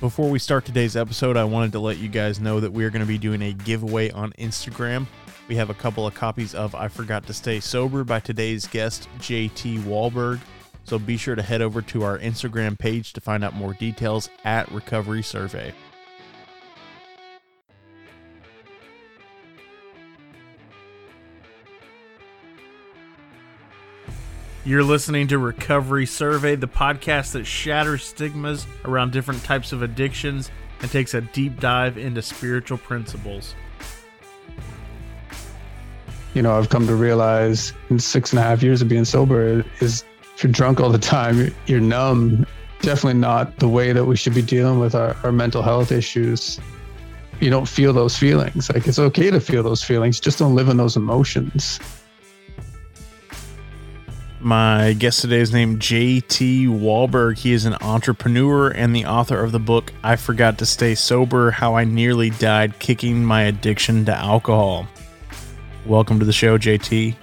Before we start today's episode, I wanted to let you guys know that we are going to be doing a giveaway on Instagram. We have a couple of copies of I Forgot to Stay Sober by today's guest, JT Wahlberg. So be sure to head over to our Instagram page to find out more details at Recovery Survey. You're listening to Recovery Survey, the podcast that shatters stigmas around different types of addictions and takes a deep dive into spiritual principles. You know, I've come to realize in six and a half years of being sober is if you're drunk all the time, you're numb. Definitely not the way that we should be dealing with our, our mental health issues. You don't feel those feelings. Like it's okay to feel those feelings, just don't live in those emotions. My guest today is named JT Wahlberg. He is an entrepreneur and the author of the book I Forgot to Stay Sober How I Nearly Died Kicking My Addiction to Alcohol. Welcome to the show, JT.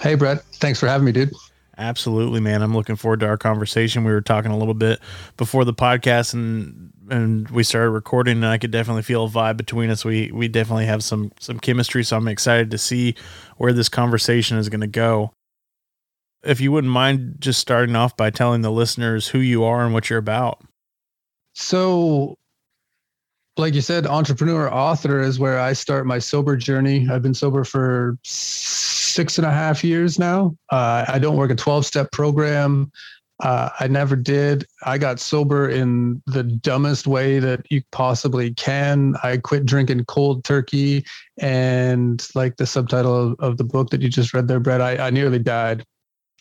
Hey, Brett. Thanks for having me, dude. Absolutely, man. I'm looking forward to our conversation. We were talking a little bit before the podcast and and we started recording and I could definitely feel a vibe between us. We we definitely have some some chemistry, so I'm excited to see where this conversation is going to go. If you wouldn't mind just starting off by telling the listeners who you are and what you're about. So like you said, entrepreneur author is where I start my sober journey. I've been sober for six and a half years now. Uh, I don't work a 12 step program. Uh, I never did. I got sober in the dumbest way that you possibly can. I quit drinking cold turkey. And like the subtitle of, of the book that you just read there, Brett, I, I nearly died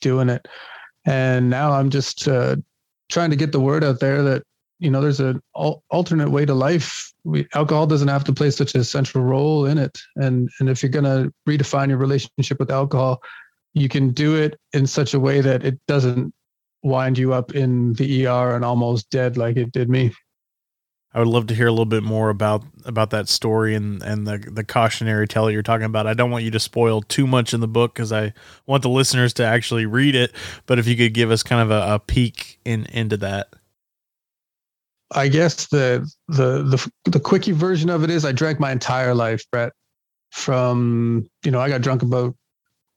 doing it. And now I'm just uh, trying to get the word out there that you know there's an al- alternate way to life we, alcohol doesn't have to play such a central role in it and and if you're going to redefine your relationship with alcohol you can do it in such a way that it doesn't wind you up in the ER and almost dead like it did me. I would love to hear a little bit more about about that story and and the the cautionary tale you're talking about. I don't want you to spoil too much in the book because I want the listeners to actually read it. But if you could give us kind of a, a peek in into that. I guess the the the the quickie version of it is I drank my entire life, Brett. From you know, I got drunk about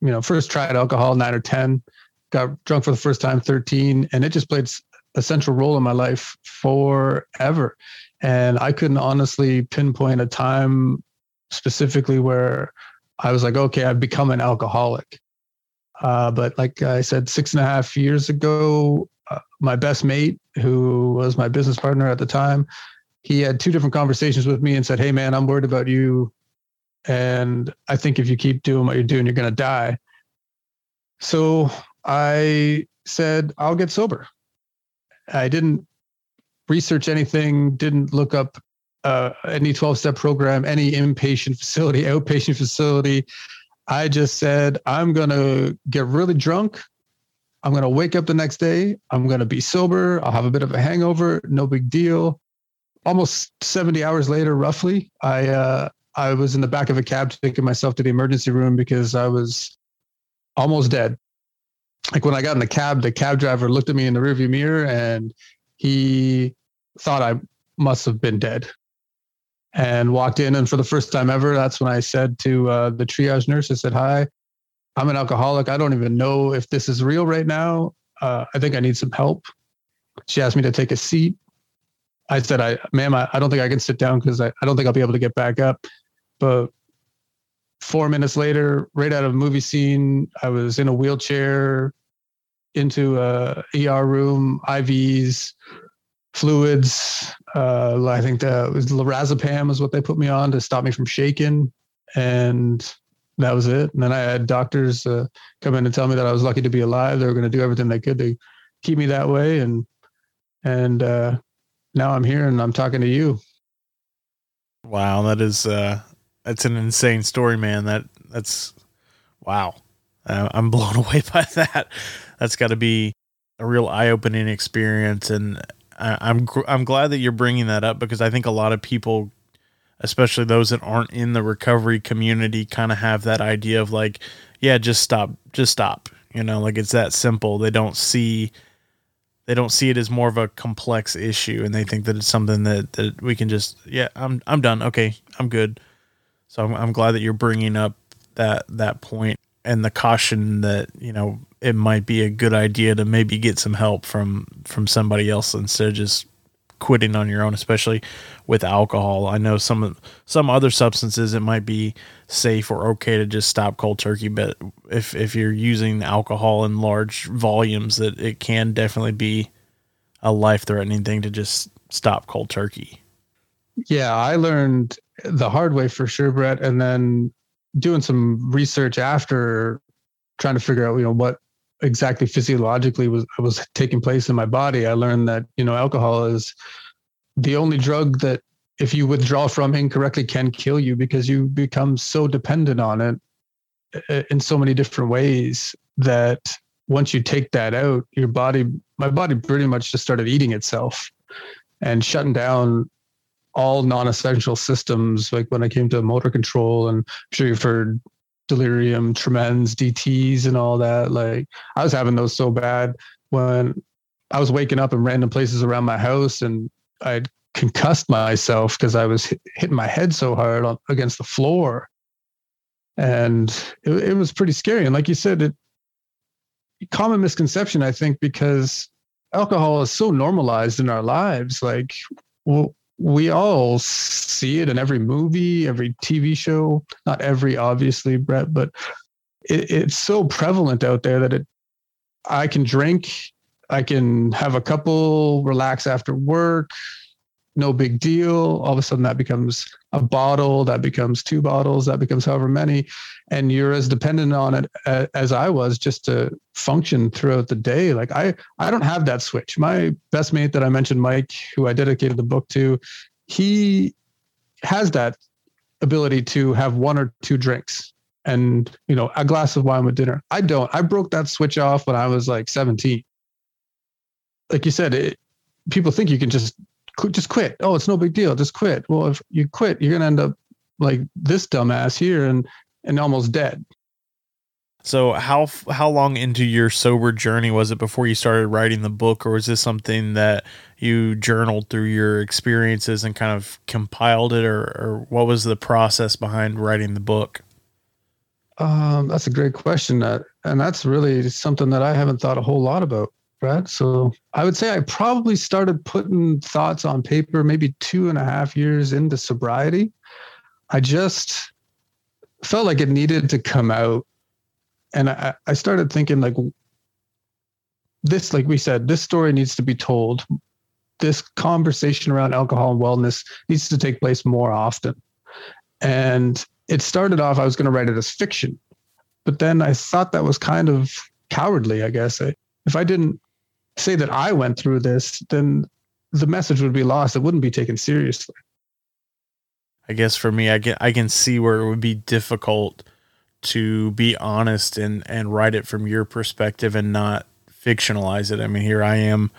you know first tried alcohol nine or ten, got drunk for the first time 13, and it just played a central role in my life forever. And I couldn't honestly pinpoint a time specifically where I was like, okay, I've become an alcoholic. Uh, but like I said, six and a half years ago, uh, my best mate, who was my business partner at the time, he had two different conversations with me and said, Hey, man, I'm worried about you. And I think if you keep doing what you're doing, you're going to die. So I said, I'll get sober. I didn't research anything, didn't look up uh, any 12 step program, any inpatient facility, outpatient facility. I just said, I'm going to get really drunk. I'm going to wake up the next day. I'm going to be sober. I'll have a bit of a hangover. No big deal. Almost 70 hours later, roughly, I, uh, I was in the back of a cab taking myself to the emergency room because I was almost dead. Like when I got in the cab, the cab driver looked at me in the rearview mirror and he thought I must have been dead and walked in. And for the first time ever, that's when I said to uh, the triage nurse, I said, Hi, I'm an alcoholic. I don't even know if this is real right now. Uh, I think I need some help. She asked me to take a seat. I said, I, ma'am, I, I don't think I can sit down because I, I don't think I'll be able to get back up. But four minutes later, right out of a movie scene, I was in a wheelchair into a ER room, IVs, fluids. Uh, I think that was lorazepam is what they put me on to stop me from shaking. And that was it. And then I had doctors uh, come in and tell me that I was lucky to be alive. They were going to do everything they could to keep me that way. And, and, uh, now I'm here and I'm talking to you. Wow. That is, uh, that's an insane story, man. That that's wow. Uh, I'm blown away by that. That's got to be a real eye-opening experience, and I, I'm I'm glad that you're bringing that up because I think a lot of people, especially those that aren't in the recovery community, kind of have that idea of like, yeah, just stop, just stop. You know, like it's that simple. They don't see they don't see it as more of a complex issue and they think that it's something that, that we can just yeah i'm i'm done okay i'm good so i'm, I'm glad that you're bringing up that that point and the caution that you know it might be a good idea to maybe get some help from from somebody else instead of just quitting on your own especially with alcohol. I know some some other substances it might be safe or okay to just stop cold turkey but if if you're using alcohol in large volumes that it can definitely be a life threatening thing to just stop cold turkey. Yeah i learned the hard way for sure brett and then doing some research after trying to figure out you know what exactly physiologically was was taking place in my body, I learned that you know alcohol is the only drug that if you withdraw from incorrectly can kill you because you become so dependent on it in so many different ways that once you take that out your body my body pretty much just started eating itself and shutting down all non-essential systems like when i came to motor control and i'm sure you've heard delirium tremens dts and all that like i was having those so bad when i was waking up in random places around my house and i'd concussed myself because i was hitting my head so hard on, against the floor. And it, it was pretty scary. And like you said it common misconception i think because alcohol is so normalized in our lives like well we all see it in every movie, every TV show. Not every, obviously, Brett, but it, it's so prevalent out there that it. I can drink, I can have a couple, relax after work, no big deal. All of a sudden, that becomes a bottle, that becomes two bottles, that becomes however many, and you're as dependent on it as I was just to function throughout the day. Like I, I don't have that switch. My best mate that I mentioned, Mike, who I dedicated the book to, he has that ability to have one or two drinks and you know a glass of wine with dinner. I don't. I broke that switch off when I was like 17. Like you said, it, people think you can just just quit. Oh, it's no big deal. Just quit. Well, if you quit, you're gonna end up like this dumbass here and and almost dead. So how how long into your sober journey was it before you started writing the book, or was this something that you journaled through your experiences and kind of compiled it, or, or what was the process behind writing the book? Um, that's a great question, uh, and that's really something that I haven't thought a whole lot about. Brad. So I would say I probably started putting thoughts on paper maybe two and a half years into sobriety. I just felt like it needed to come out. And I, I started thinking like this, like we said, this story needs to be told. This conversation around alcohol and wellness needs to take place more often. And it started off, I was going to write it as fiction, but then I thought that was kind of cowardly, I guess. If I didn't say that I went through this, then the message would be lost. It wouldn't be taken seriously. I guess for me, I can I can see where it would be difficult to be honest and and write it from your perspective and not fictionalize it. I mean, here I am.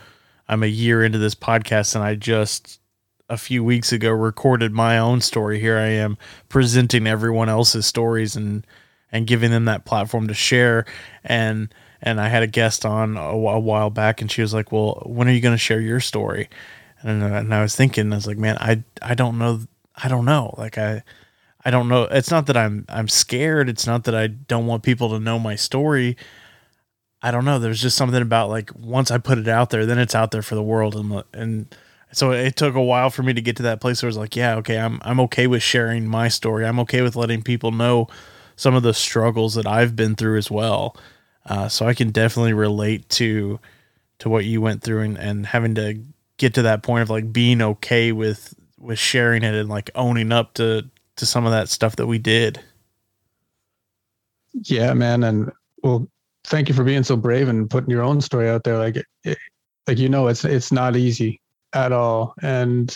I'm a year into this podcast, and I just a few weeks ago recorded my own story. Here I am presenting everyone else's stories and and giving them that platform to share. And and I had a guest on a, a while back, and she was like, "Well, when are you going to share your story?" And, uh, and I was thinking, I was like, "Man, I I don't know, I don't know. Like I I don't know. It's not that I'm I'm scared. It's not that I don't want people to know my story. I don't know. There's just something about like once I put it out there, then it's out there for the world, and uh, and so it took a while for me to get to that place where I was like, yeah, okay, I'm I'm okay with sharing my story. I'm okay with letting people know some of the struggles that I've been through as well. Uh, so I can definitely relate to to what you went through and, and having to get to that point of like being okay with with sharing it and like owning up to to some of that stuff that we did. Yeah, man, and well, thank you for being so brave and putting your own story out there. Like, it, like you know, it's it's not easy at all, and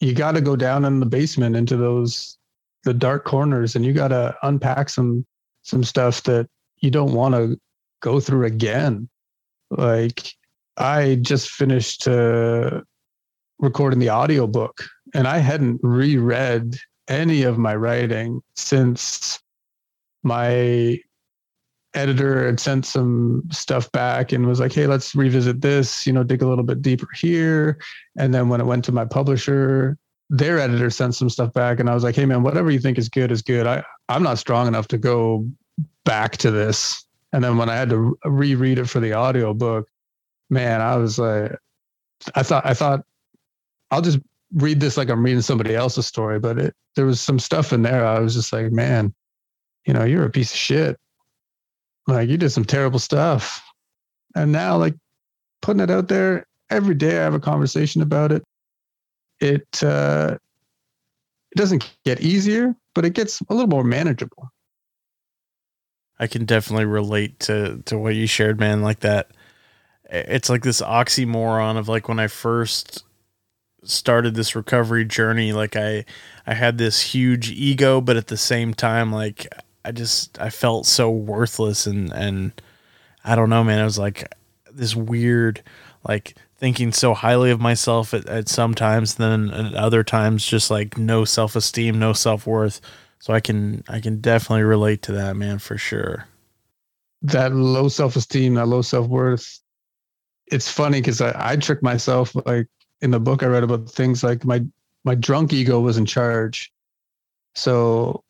you got to go down in the basement into those the dark corners, and you got to unpack some some stuff that you don't want to go through again. Like I just finished uh, recording the audiobook and I hadn't reread any of my writing since my editor had sent some stuff back and was like, "Hey, let's revisit this. You know, dig a little bit deeper here." And then when it went to my publisher, their editor sent some stuff back, and I was like, "Hey, man, whatever you think is good is good. I I'm not strong enough to go back to this." And then when I had to reread it for the audio book, man, I was like, I thought I thought I'll just read this like I'm reading somebody else's story, but it there was some stuff in there. I was just like, man, you know, you're a piece of shit. Like you did some terrible stuff. And now like putting it out there every day I have a conversation about it. It uh it doesn't get easier, but it gets a little more manageable. I can definitely relate to to what you shared, man. Like that, it's like this oxymoron of like when I first started this recovery journey. Like I, I had this huge ego, but at the same time, like I just I felt so worthless and and I don't know, man. I was like this weird, like thinking so highly of myself at, at some times, then at other times just like no self esteem, no self worth. So I can I can definitely relate to that, man, for sure. That low self esteem, that low self worth. It's funny because I, I tricked myself like in the book I read about things like my my drunk ego was in charge. So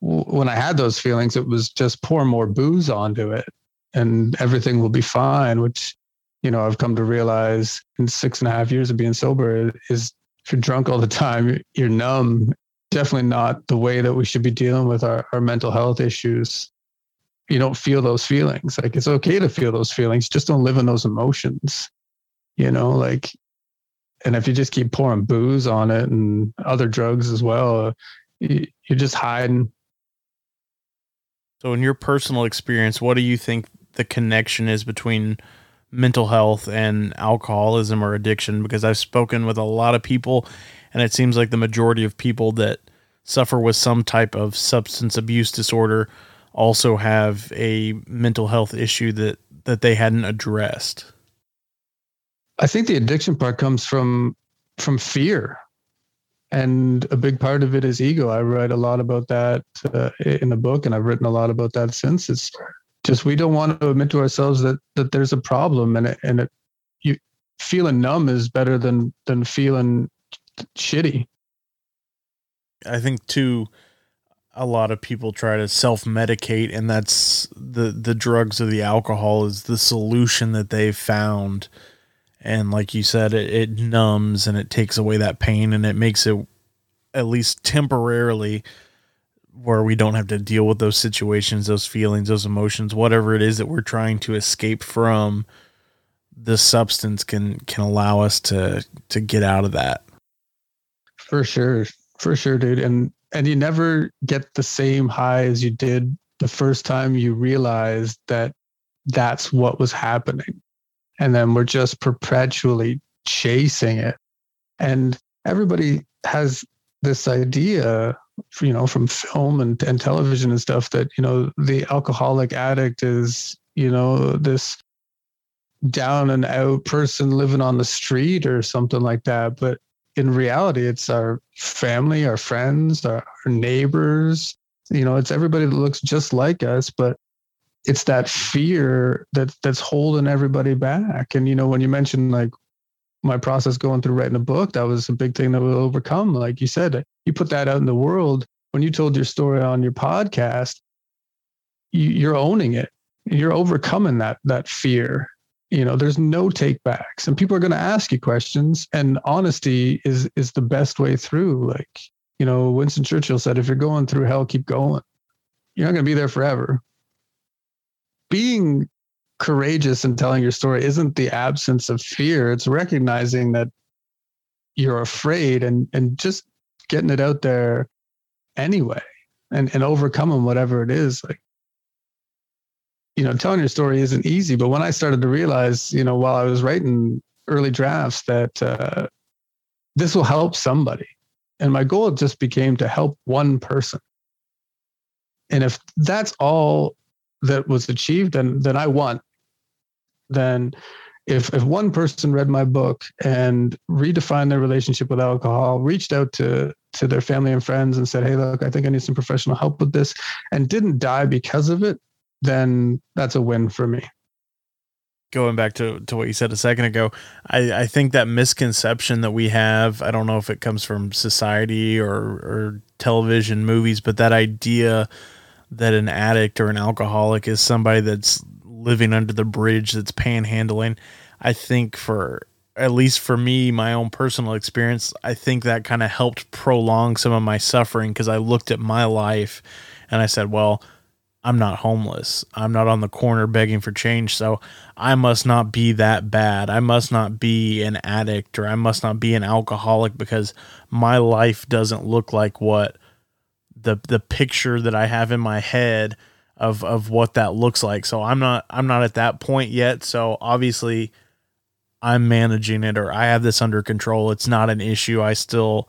w- when I had those feelings, it was just pour more booze onto it, and everything will be fine. Which you know I've come to realize in six and a half years of being sober is if you're drunk all the time, you're numb definitely not the way that we should be dealing with our, our mental health issues. You don't feel those feelings. Like it's okay to feel those feelings, just don't live in those emotions. You know, like, and if you just keep pouring booze on it and other drugs as well, you, you're just hiding. So, in your personal experience, what do you think the connection is between mental health and alcoholism or addiction? Because I've spoken with a lot of people and it seems like the majority of people that suffer with some type of substance abuse disorder also have a mental health issue that that they hadn't addressed. I think the addiction part comes from from fear. And a big part of it is ego. I write a lot about that uh, in the book, and I've written a lot about that since. It's just we don't want to admit to ourselves that that there's a problem, and it, and it, you feeling numb is better than than feeling shitty. I think too a lot of people try to self-medicate and that's the the drugs or the alcohol is the solution that they've found and like you said it, it numbs and it takes away that pain and it makes it at least temporarily where we don't have to deal with those situations those feelings those emotions whatever it is that we're trying to escape from the substance can can allow us to to get out of that for sure. For sure, dude. And and you never get the same high as you did the first time you realized that that's what was happening. And then we're just perpetually chasing it. And everybody has this idea, you know, from film and, and television and stuff that, you know, the alcoholic addict is, you know, this down and out person living on the street or something like that. But in reality, it's our family, our friends, our, our neighbors. You know, it's everybody that looks just like us, but it's that fear that that's holding everybody back. And you know, when you mentioned like my process going through writing a book, that was a big thing that will overcome. Like you said, you put that out in the world. When you told your story on your podcast, you, you're owning it. You're overcoming that that fear you know there's no take backs and people are going to ask you questions and honesty is is the best way through like you know winston churchill said if you're going through hell keep going. You're not going to be there forever. Being courageous and telling your story isn't the absence of fear it's recognizing that you're afraid and and just getting it out there anyway and and overcoming whatever it is like you know, telling your story isn't easy. But when I started to realize, you know, while I was writing early drafts, that uh, this will help somebody, and my goal just became to help one person. And if that's all that was achieved, then then I won. Then, if if one person read my book and redefined their relationship with alcohol, reached out to to their family and friends and said, "Hey, look, I think I need some professional help with this," and didn't die because of it, then that's a win for me. Going back to, to what you said a second ago, I, I think that misconception that we have, I don't know if it comes from society or, or television movies, but that idea that an addict or an alcoholic is somebody that's living under the bridge that's panhandling. I think for at least for me, my own personal experience, I think that kind of helped prolong some of my suffering because I looked at my life and I said, well, I'm not homeless. I'm not on the corner begging for change. So I must not be that bad. I must not be an addict or I must not be an alcoholic because my life doesn't look like what the the picture that I have in my head of of what that looks like. So I'm not I'm not at that point yet. So obviously I'm managing it or I have this under control. It's not an issue. I still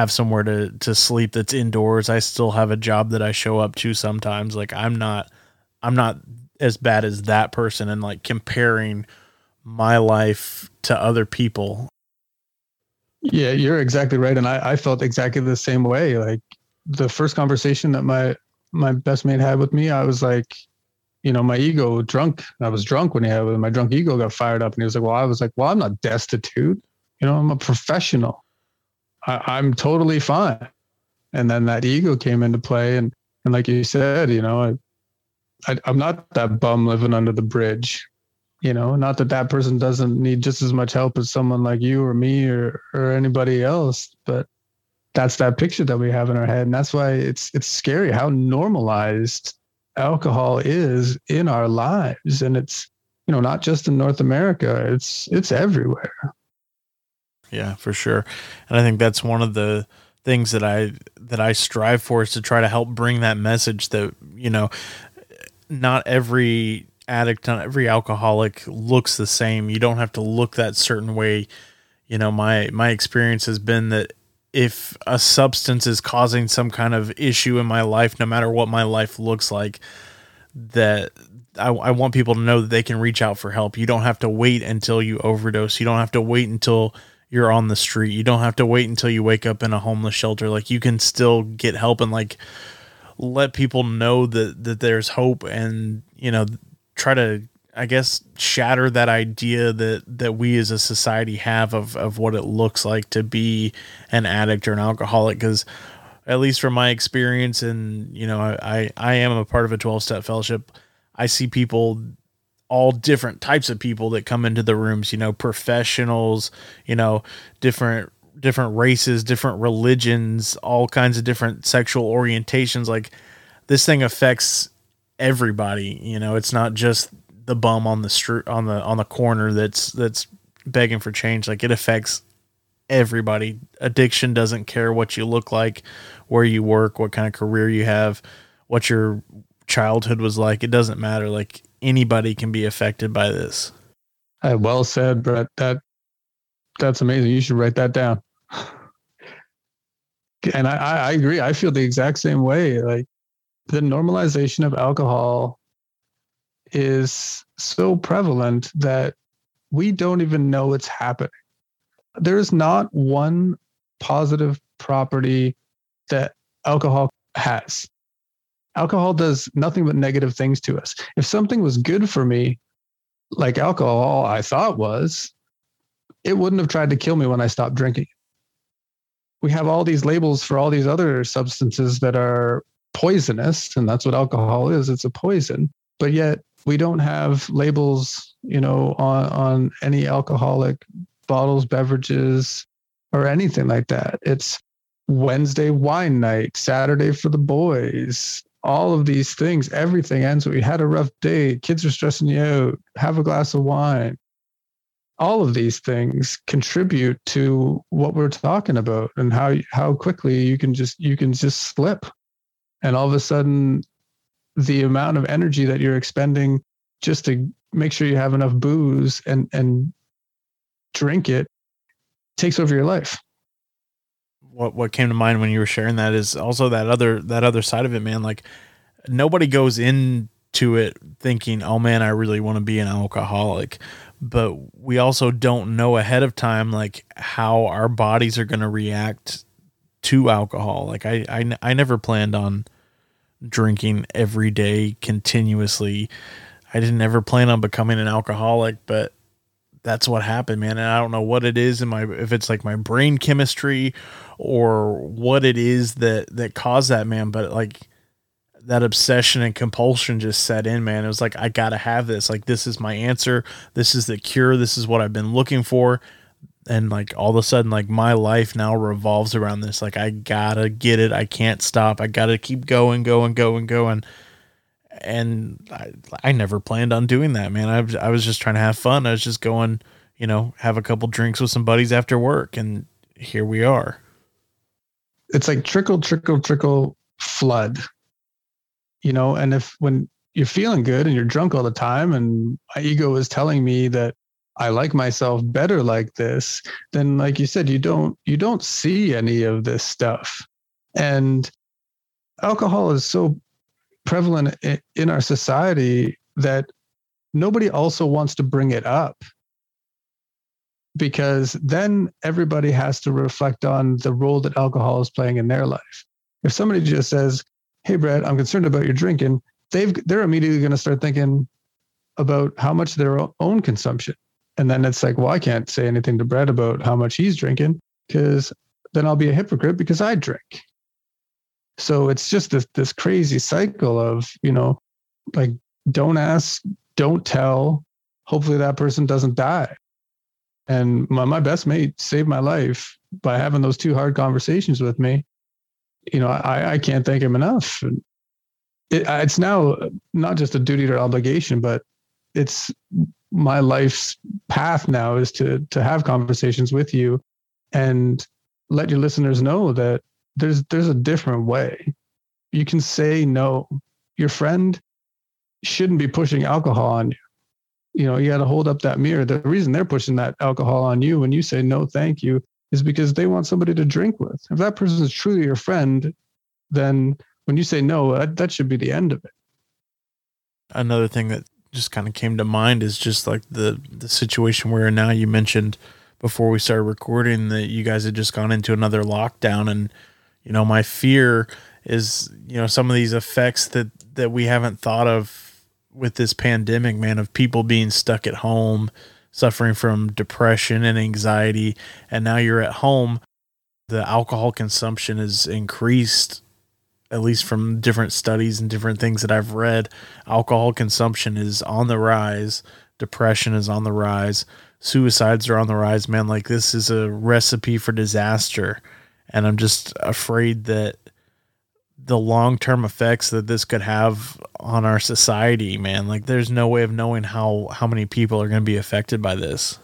have somewhere to to sleep that's indoors. I still have a job that I show up to sometimes. Like I'm not I'm not as bad as that person and like comparing my life to other people. Yeah, you're exactly right. And I, I felt exactly the same way. Like the first conversation that my my best mate had with me, I was like, you know, my ego drunk. I was drunk when he had my drunk ego got fired up, and he was like, "Well, I was like, well, I'm not destitute. You know, I'm a professional. I, am totally fine." And then that ego came into play, and and like you said, you know, I, I I'm not that bum living under the bridge. You know, not that that person doesn't need just as much help as someone like you or me or or anybody else, but that's that picture that we have in our head and that's why it's it's scary how normalized alcohol is in our lives and it's you know not just in north america it's it's everywhere yeah for sure and i think that's one of the things that i that i strive for is to try to help bring that message that you know not every addict not every alcoholic looks the same you don't have to look that certain way you know my my experience has been that if a substance is causing some kind of issue in my life, no matter what my life looks like, that I, I, want people to know that they can reach out for help. You don't have to wait until you overdose. You don't have to wait until you're on the street. You don't have to wait until you wake up in a homeless shelter. Like you can still get help and like let people know that that there's hope and you know try to I guess shatter that idea that that we as a society have of of what it looks like to be an addict or an alcoholic because at least from my experience and you know I I am a part of a 12 step fellowship I see people all different types of people that come into the rooms you know professionals you know different different races different religions all kinds of different sexual orientations. Like this thing affects everybody you know it's not just the bum on the street on the on the corner that's that's begging for change. Like it affects everybody. Addiction doesn't care what you look like where you work what kind of career you have what your childhood was like. It doesn't matter. Like anybody can be affected by this. Uh, well said brett. That that's amazing. You should write that down. And I, I agree. I feel the exact same way. Like the normalization of alcohol is so prevalent that we don't even know it's happening. There's not one positive property that alcohol has. Alcohol does nothing but negative things to us. If something was good for me, like alcohol, I thought was, it wouldn't have tried to kill me when I stopped drinking. We have all these labels for all these other substances that are poisonous, and that's what alcohol is it's a poison. But yet, we don't have labels, you know, on on any alcoholic bottles, beverages, or anything like that. It's Wednesday wine night, Saturday for the boys. All of these things, everything ends. We had a rough day. Kids are stressing you out. Have a glass of wine. All of these things contribute to what we're talking about and how how quickly you can just you can just slip, and all of a sudden the amount of energy that you're expending just to make sure you have enough booze and and drink it takes over your life what what came to mind when you were sharing that is also that other that other side of it man like nobody goes into it thinking oh man i really want to be an alcoholic but we also don't know ahead of time like how our bodies are going to react to alcohol like I, I i never planned on drinking every day continuously. I didn't ever plan on becoming an alcoholic, but that's what happened, man. And I don't know what it is in my if it's like my brain chemistry or what it is that that caused that, man. But like that obsession and compulsion just set in, man. It was like I gotta have this. Like this is my answer. This is the cure. This is what I've been looking for. And like all of a sudden, like my life now revolves around this. Like I gotta get it. I can't stop. I gotta keep going, going, going, going and I, I never planned on doing that, man. I, I was just trying to have fun. I was just going, you know, have a couple drinks with some buddies after work, and here we are. It's like trickle, trickle, trickle, flood. You know, and if when you're feeling good and you're drunk all the time, and my ego is telling me that I like myself better like this, then like you said, you don't you don't see any of this stuff. And alcohol is so prevalent in our society that nobody also wants to bring it up because then everybody has to reflect on the role that alcohol is playing in their life. If somebody just says, "Hey, Brett, I'm concerned about your drinking," they've they're immediately going to start thinking about how much their own consumption, and then it's like, "Well, I can't say anything to Brett about how much he's drinking because then I'll be a hypocrite because I drink." So it's just this this crazy cycle of, you know, like don't ask, don't tell. Hopefully that person doesn't die. And my, my best mate saved my life by having those two hard conversations with me. You know, I, I can't thank him enough. It, it's now not just a duty or obligation, but it's my life's path now is to to have conversations with you and let your listeners know that there's there's a different way. You can say no. Your friend shouldn't be pushing alcohol on you. You know, you got to hold up that mirror. The reason they're pushing that alcohol on you when you say no, thank you, is because they want somebody to drink with. If that person is truly your friend, then when you say no, that, that should be the end of it. Another thing that just kind of came to mind is just like the the situation where now you mentioned before we started recording that you guys had just gone into another lockdown and you know my fear is you know some of these effects that that we haven't thought of with this pandemic man of people being stuck at home suffering from depression and anxiety and now you're at home the alcohol consumption is increased at least from different studies and different things that I've read. Alcohol consumption is on the rise depression is on the rise suicides are on the rise man. Like this is a recipe for disaster and I'm just afraid that the long term effects that this could have on our society, man. Like, there's no way of knowing how how many people are going to be affected by this.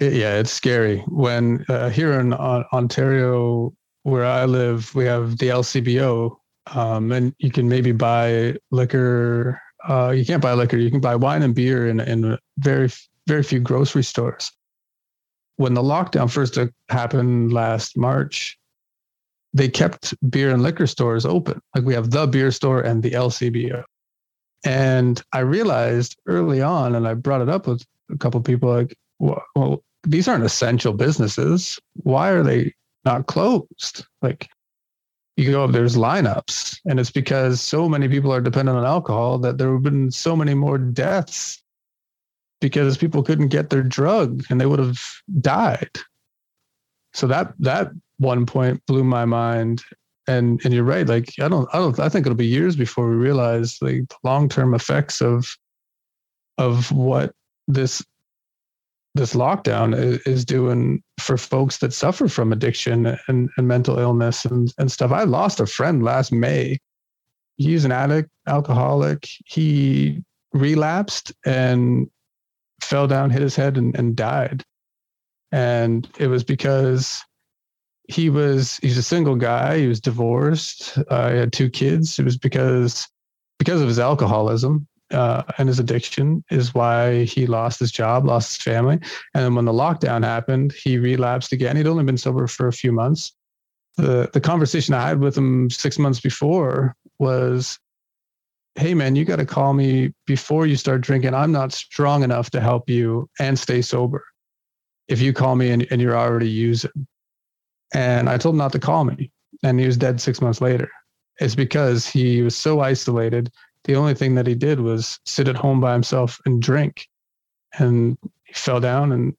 Yeah, it's scary. When uh, here in uh, Ontario, where I live, we have the LCBO, um, and you can maybe buy liquor. Uh, you can't buy liquor. You can buy wine and beer in in very very few grocery stores when the lockdown first happened last March, they kept beer and liquor stores open. Like we have the beer store and the LCBO. And I realized early on, and I brought it up with a couple people like, well, these aren't essential businesses. Why are they not closed? Like you go, up, there's lineups, and it's because so many people are dependent on alcohol that there have been so many more deaths because people couldn't get their drug and they would have died. So that that one point blew my mind. And and you're right. Like I don't I don't I think it'll be years before we realize the long term effects of of what this this lockdown is, is doing for folks that suffer from addiction and, and mental illness and, and stuff. I lost a friend last May. He's an addict, alcoholic. He relapsed and fell down, hit his head, and, and died. And it was because he was he's a single guy. He was divorced. Uh, he had two kids. It was because because of his alcoholism uh, and his addiction is why he lost his job, lost his family. And then when the lockdown happened, he relapsed again. He'd only been sober for a few months. The the conversation I had with him six months before was hey man you got to call me before you start drinking i'm not strong enough to help you and stay sober if you call me and, and you're already using and i told him not to call me and he was dead six months later is because he was so isolated. The only thing that he did was sit at home by himself and drink. And he fell down and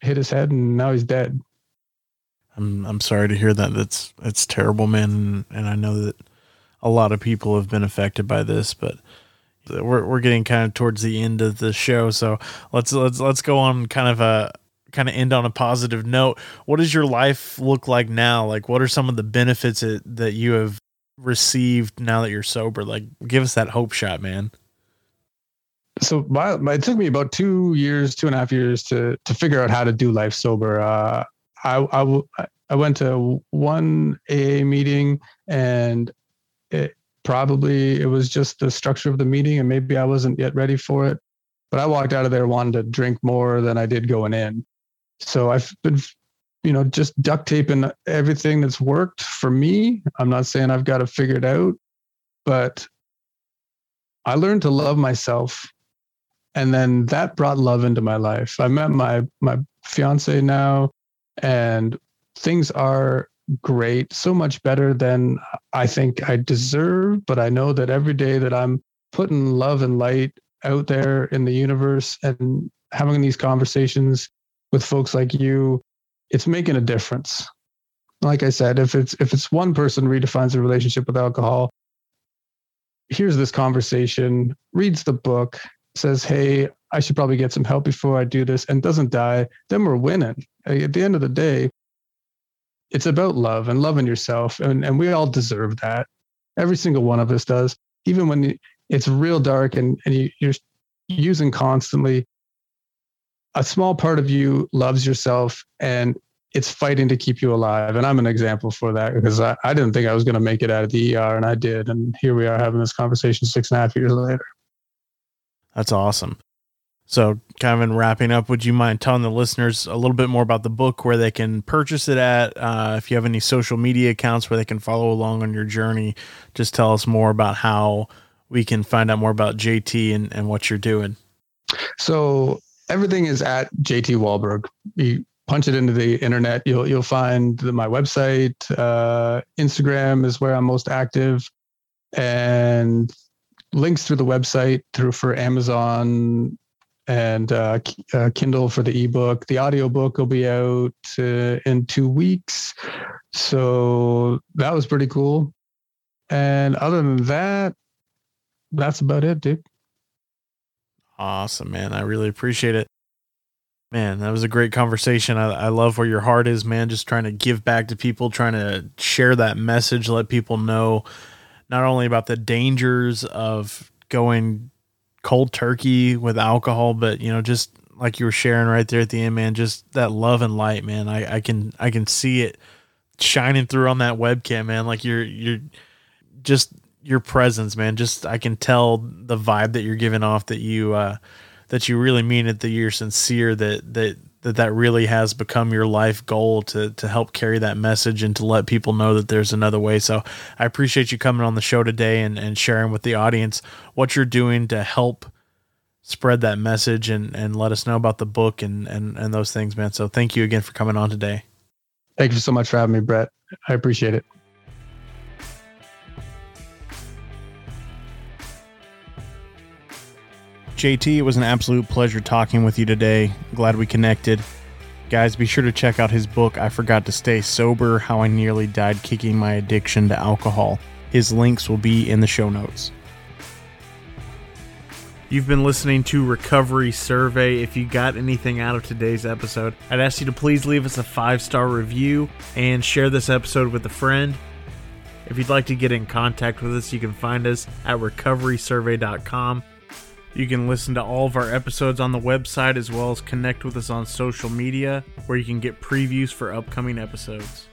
hit his head, and now he's dead. I'm I'm sorry to hear that. That's that's terrible, man. And I know that a lot of people have been affected by this, but we're we're getting kind of towards the end of the show, so let's let's let's go on kind of a kind of end on a positive note. What does your life look like now? Like, what are some of the benefits that, that you have received now that you're sober? Like, give us that hope shot, man. So my, my, it took me about two years, two and a half years to to figure out how to do life sober. Uh, I, I I went to one AA meeting and it probably it was just the structure of the meeting and maybe I wasn't yet ready for it. But I walked out of there wanting to drink more than I did going in. So I've been, you know, just duct taping everything that's worked for me. I'm not saying I've got to figure it out, but I learned to love myself. And then that brought love into my life. I met my my fiance now and things are great, so much better than I think I deserve. But I know that every day that I'm putting love and light out there in the universe and having these conversations with folks like you, it's making a difference. Like I said, if it's if it's one person redefines a relationship with alcohol, here's this conversation, reads the book, says, "Hey, I should probably get some help before I do this," and doesn't die, then we're winning. At the end of the day, it's about love and loving yourself, and and we all deserve that. Every single one of us does. Even when it's real dark and and you, you're using constantly, a small part of you loves yourself and it's fighting to keep you alive. And I'm an example for that because I, I didn't think I was going to make it out of the ER and I did. And here we are having this conversation six and a half years later. That's awesome. So, kind of in wrapping up, would you mind telling the listeners a little bit more about the book, where they can purchase it at? Uh, if you have any social media accounts where they can follow along on your journey, just tell us more about how we can find out more about JT and, and what you're doing. So, everything is at JT Wahlberg. You punch it into the internet, you'll you'll find the, my website. Uh, Instagram is where I'm most active, and links through the website through for Amazon and uh, uh, Kindle for the ebook. The audiobook will be out uh, in two weeks. So that was pretty cool. And other than that, that's about it, dude. Awesome, man. I really appreciate it. Man, that was a great conversation. I, I love where your heart is, man. Just trying to give back to people, trying to share that message, let people know not only about the dangers of going cold turkey with alcohol, but you know, just like you were sharing right there at the end, man, just that love and light, man. I, I can I can see it shining through on that webcam, man. Like you're you're just your presence, man. Just I can tell the vibe that you're giving off that you uh that you really mean it, that you're sincere, that that that that really has become your life goal to to help carry that message and to let people know that there's another way. So I appreciate you coming on the show today and, and sharing with the audience what you're doing to help spread that message and, and let us know about the book and, and, and those things, man. So thank you again for coming on today. Thank you so much for having me, Brett. I appreciate it. JT, it was an absolute pleasure talking with you today. Glad we connected. Guys, be sure to check out his book, I Forgot to Stay Sober How I Nearly Died Kicking My Addiction to Alcohol. His links will be in the show notes. You've been listening to Recovery Survey. If you got anything out of today's episode, I'd ask you to please leave us a five star review and share this episode with a friend. If you'd like to get in contact with us, you can find us at recoverysurvey.com. You can listen to all of our episodes on the website as well as connect with us on social media where you can get previews for upcoming episodes.